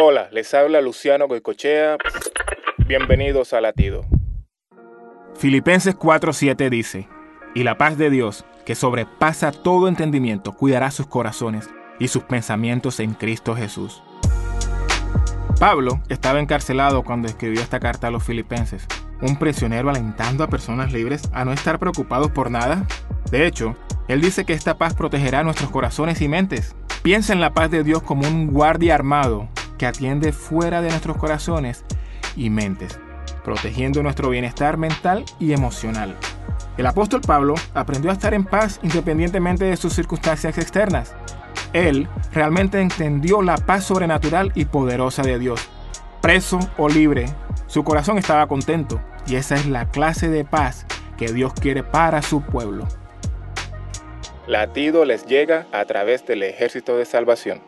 Hola, les habla Luciano Goicochea. Bienvenidos a Latido. Filipenses 4:7 dice, y la paz de Dios, que sobrepasa todo entendimiento, cuidará sus corazones y sus pensamientos en Cristo Jesús. Pablo estaba encarcelado cuando escribió esta carta a los filipenses, un prisionero alentando a personas libres a no estar preocupados por nada. De hecho, él dice que esta paz protegerá nuestros corazones y mentes. Piensa en la paz de Dios como un guardia armado que atiende fuera de nuestros corazones y mentes, protegiendo nuestro bienestar mental y emocional. El apóstol Pablo aprendió a estar en paz independientemente de sus circunstancias externas. Él realmente entendió la paz sobrenatural y poderosa de Dios. Preso o libre, su corazón estaba contento y esa es la clase de paz que Dios quiere para su pueblo. Latido les llega a través del ejército de salvación.